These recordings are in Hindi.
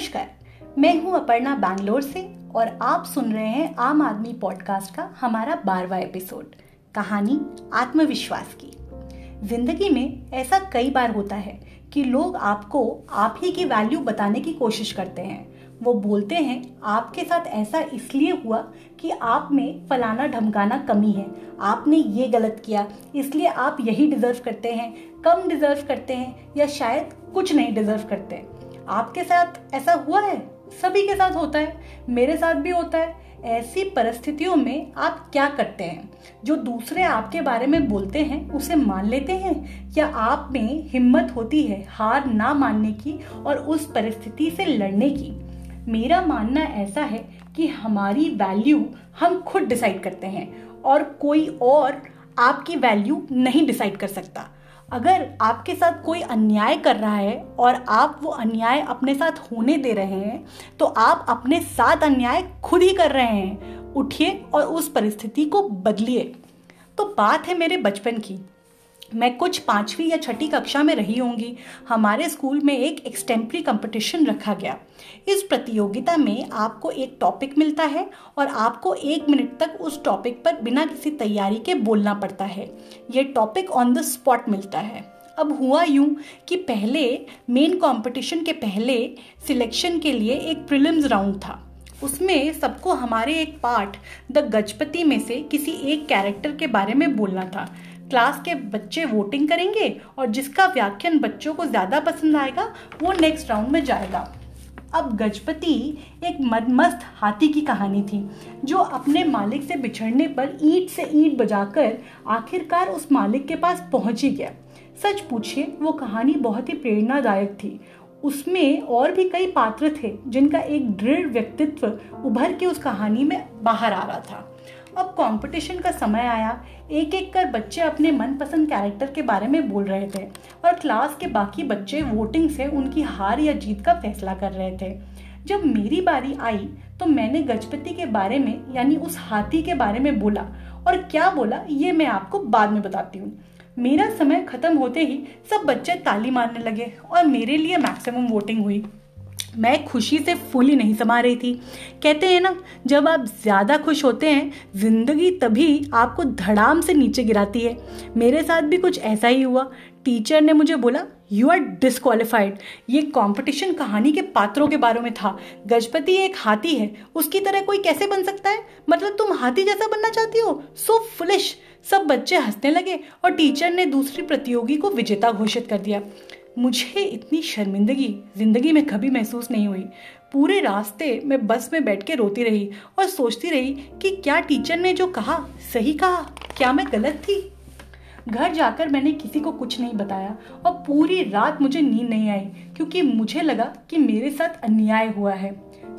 नमस्कार, मैं हूँ अपर्णा बैंगलोर से और आप सुन रहे हैं आम आदमी पॉडकास्ट का हमारा बारवा एपिसोड, कहानी आत्मविश्वास की। ज़िंदगी में ऐसा कई बार होता है कि लोग आपको आप ही की वैल्यू बताने की कोशिश करते हैं। वो बोलते हैं, आपके साथ ऐसा इसलिए हुआ कि आप में फलाना ढमकाना कमी है। आपने ये गलत किया, इसलिए आप यही डिजर्व करते हैं, कम डिजर्व करते हैं या शायद कुछ नहीं डिजर्व करते आपके साथ ऐसा हुआ है? सभी के साथ होता है। मेरे साथ भी होता है। ऐसी परिस्थितियों में आप क्या करते हैं? जो दूसरे आपके बारे में बोलते हैं, उसे मान लेते हैं? या आप में हिम्मत होती है हार ना मानने की और उस परिस्थिति से लड़ने की? मेरा मानना ऐसा है कि हमारी वैल्यू हम खुद डिसाइड करते हैं और कोई और आपकी वैल्यू नहीं डिसाइड कर सकता। अगर आपके साथ कोई अन्याय कर रहा है और आप वो अन्याय अपने साथ होने दे रहे हैं तो आप अपने साथ अन्याय खुद ही कर रहे हैं। उठिए और उस परिस्थिति को बदलिए। तो बात है मेरे बचपन की। मैं कुछ पांचवी या छठी कक्षा में रही होंगी, हमारे स्कूल में एक एक्सटेम्प्री कंपटीशन रखा गया। इस प्रतियोगिता में आपको एक टॉपिक मिलता है और आपको एक मिनट तक उस टॉपिक पर बिना किसी तैयारी के बोलना पड़ता है। ये टॉपिक ऑन द स्पॉट मिलता है। अब हुआ यूँ कि पहले मेन कंपटीशन के पहले सिलेक्शन के लिए एक प्रिलिम्स राउंड था। उसमें सबको हमारे एक पार्ट द गजपति में से किसी एक कैरेक्टर के बारे में बोलना था। क्लास के बच्चे वोटिंग करेंगे और जिसका व्याख्यान बच्चों को ज़्यादा पसंद आएगा, वो नेक्स्ट राउंड में जाएगा। अब गजपति एक मदमस्त हाथी की कहानी थी, जो अपने मालिक से बिछड़ने पर ईंट से ईंट बजाकर आखिरकार उस मालिक के पास पहुँच ही गया। सच पूछिए, वो कहानी बहुत ही प्रेरणादायक थी। उसमें और भी कई पात्र थे जिनका एक दृढ़ व्यक्तित्व उभर के उस कहानी में बाहर आ रहा था। अब कंपटीशन का समय आया। एक एक कर बच्चे अपने मनपसंद कैरेक्टर के बारे में बोल रहे थे और क्लास के बाकी बच्चे वोटिंग से उनकी हार या जीत का फैसला कर रहे थे। जब मेरी बारी आई तो मैंने गजपति के बारे में, यानी उस हाथी के बारे में बोला। और क्या बोला, ये मैं आपको बाद में बताती हूँ। मेरा समय खत्म होते ही सब बच्चे ताली मारने लगे और मेरे लिए मैक्सिमम वोटिंग हुई। मैं खुशी से फुली नहीं समा रही थी। कहते हैं ना, जब आप ज़्यादा खुश होते हैं, ज़िंदगी तभी आपको धड़ाम से नीचे गिराती है। मेरे साथ भी कुछ ऐसा ही हुआ। टीचर ने मुझे बोला यू आर डिसक्वालिफाइड ये कंपटीशन कहानी के पात्रों के बारे में था। गजपति एक हाथी है। उसकी तरह कोई कैसे बन सकता है? मतलब तुम हाथी जैसा बनना चाहती हो? सो so फुलिश सब बच्चे हंसने लगे और टीचर ने दूसरी प्रतियोगी को विजेता घोषित कर दिया। मुझे इतनी शर्मिंदगी ज़िंदगी में कभी महसूस नहीं हुई। पूरे रास्ते मैं बस में बैठ के रोती रही और सोचती रही कि क्या टीचर ने जो कहा, सही कहा? क्या मैं गलत थी? घर जाकर मैंने किसी को कुछ नहीं बताया और पूरी रात मुझे नींद नहीं आई, क्योंकि मुझे लगा कि मेरे साथ अन्याय हुआ है।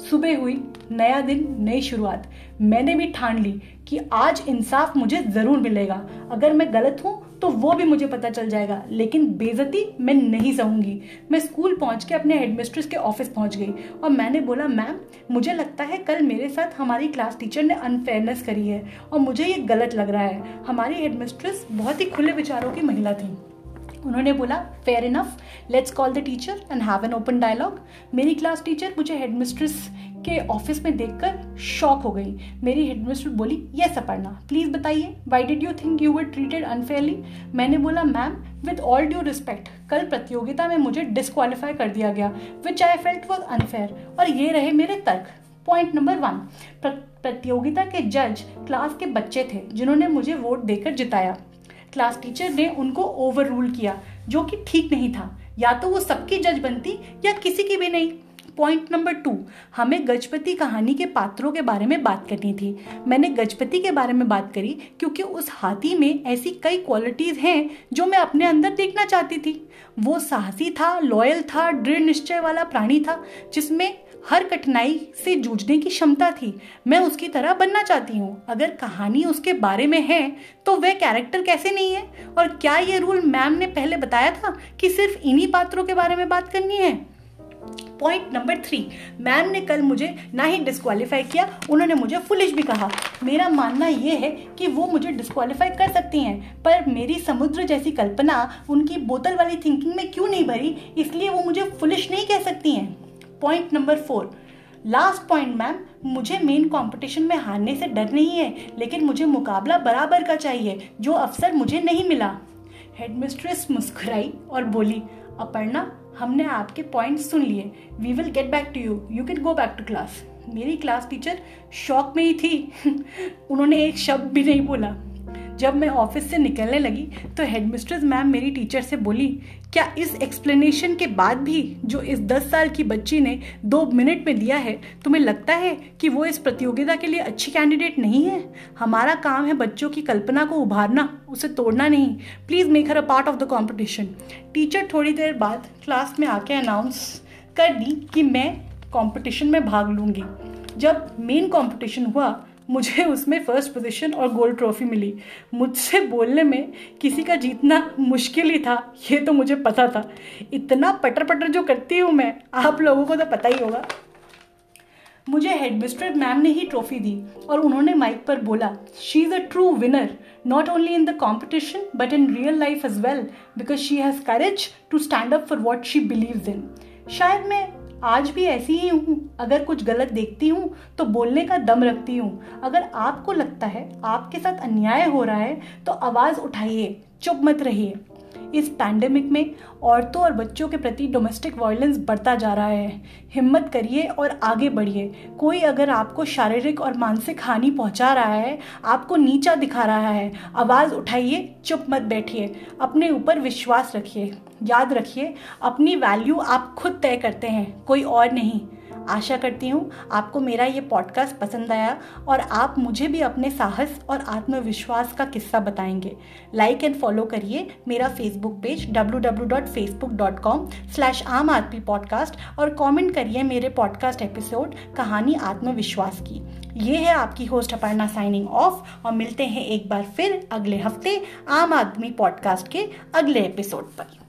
सुबह हुई, नया दिन, नई शुरुआत। मैंने भी ठान ली कि आज इंसाफ मुझे ज़रूर मिलेगा। अगर मैं गलत हूँ तो वो भी मुझे पता चल जाएगा। लेकिन बेजती मैं नहीं सहूँगी। मैं स्कूल पहुँच के अपने हेडमिस्ट्रेस के ऑफ़िस पहुँच गई और मैंने बोला, मैम, मुझे लगता है कल मेरे साथ हमारी क्लास टीचर ने अनफेयरनेस करी है और मुझे ये गलत लग रहा है। हमारी हेडमिस्ट्रेस बहुत ही खुले विचारों की महिला थी। उन्होंने बोला fair enough let's call the teacher and have an open dialogue मेरी क्लास टीचर मुझे हेडमिस्ट्रेस के ऑफ़िस में देखकर शॉक हो गई। मेरी हेडमिस्ट्रेस बोली यस अपर्णा प्लीज़ बताइए why did you think you were treated unfairly मैंने बोला ma'am with all due respect कल प्रतियोगिता में मुझे डिस्कालीफाई कर दिया गया which I felt was unfair और ये रहे मेरे तर्क। पॉइंट नंबर वन प्रतियोगिता के जज क्लास के बच्चे थे, जिन्होंने मुझे वोट देकर जिताया। क्लास टीचर ने उनको ओवर रूल किया, जो कि ठीक नहीं था। या तो वो सबकी जज बनती, या किसी की भी नहीं। पॉइंट नंबर टू हमें गजपति कहानी के पात्रों के बारे में बात करनी थी। मैंने गजपति के बारे में बात करी, क्योंकि उस हाथी में ऐसी कई क्वालिटीज हैं, जो मैं अपने अंदर देखना चाहती थी। वो साहसी था लॉयल था, दृढ़ निश्चय वाला प्राणी था, जिसमें हर कठिनाई से जूझने की क्षमता थी। मैं उसकी तरह बनना चाहती हूँ। अगर कहानी उसके बारे में है तो वह कैरेक्टर कैसे नहीं है? और क्या ये रूल मैम ने पहले बताया था कि सिर्फ़ इन्हीं पात्रों के बारे में बात करनी है? पॉइंट नंबर थ्री मैम ने कल मुझे ना ही डिस्कालीफाई किया, उन्होंने मुझे फुलिश भी कहा। मेरा मानना यह है कि वो मुझे डिस्कालीफाई कर सकती हैं, पर मेरी समुद्र जैसी कल्पना उनकी बोतल वाली थिंकिंग में क्यों नहीं भरी? इसलिए वो मुझे फुलिश नहीं कह सकती हैं। Point number four last point ma'am मुझे मेन कंपटीशन में हारने से डर नहीं है, लेकिन मुझे मुकाबला बराबर का चाहिए, जो अवसर मुझे नहीं मिला। हेडमिस्ट्रेस मुस्कुराई और बोली, अपर्णा, हमने आपके पॉइंट सुन लिए। We will get back to you you can go back to class मेरी क्लास टीचर शॉक में ही थी। उन्होंने एक शब्द भी नहीं बोला। जब मैं ऑफ़िस से निकलने लगी तो हेडमिस्ट्रेस मैम मेरी टीचर से बोली, क्या इस एक्सप्लेनेशन के बाद भी जो इस दस साल की बच्ची ने दो मिनट में दिया है, तुम्हें लगता है कि वो इस प्रतियोगिता के लिए अच्छी कैंडिडेट नहीं है? हमारा काम है बच्चों की कल्पना को उभारना, उसे तोड़ना नहीं। Please make her a part of the competition teacher थोड़ी देर बाद क्लास में आके अनाउंस कर दी कि मैं कॉम्पिटिशन में भाग लूँगी। जब मेन कॉम्पिटिशन हुआ मुझे उसमें फ़र्स्ट पोजीशन और गोल्ड ट्रॉफी मिली। मुझसे बोलने में किसी का जीतना मुश्किल ही था, ये तो मुझे पता था। इतना पटर पटर जो करती हूँ मैं, आप लोगों को तो पता ही होगा। मुझे हेडमिस्ट्रेट मैम ने ही ट्रॉफी दी और उन्होंने माइक पर बोला she is a true winner not only in the competition but in real life as well because she has courage to stand up for what she believe in शायद मैं आज भी ऐसी ही हूँ। अगर कुछ गलत देखती हूँ तो बोलने का दम रखती हूँ। अगर आपको लगता है आपके साथ अन्याय हो रहा है तो आवाज़ उठाइए, चुप मत रहिए। इस पैंडेमिक में औरतों और बच्चों के प्रति डोमेस्टिक वायलेंस बढ़ता जा रहा है। हिम्मत करिए और आगे बढ़िए। कोई अगर आपको शारीरिक और मानसिक हानि पहुँचा रहा है, आपको नीचा दिखा रहा है, आवाज़ उठाइए, चुप मत बैठिए। अपने ऊपर विश्वास रखिए। याद रखिए, अपनी वैल्यू आप खुद तय करते हैं, कोई और नहीं। आशा करती हूँ आपको मेरा ये पॉडकास्ट पसंद आया और आप मुझे भी अपने साहस और आत्मविश्वास का किस्सा बताएँगे। लाइक एंड फॉलो करिए मेरा Facebook page www.facebook.com slash Aam Aadmi podcast और कमेंट करिए मेरे पॉडकास्ट एपिसोड कहानी आत्मविश्वास की। ये है आपकी होस्ट अपर्णा साइनिंग ऑफ़ और मिलते हैं एक बार फिर अगले हफ़्ते आम आदमी पॉडकास्ट के अगले एपिसोड पर।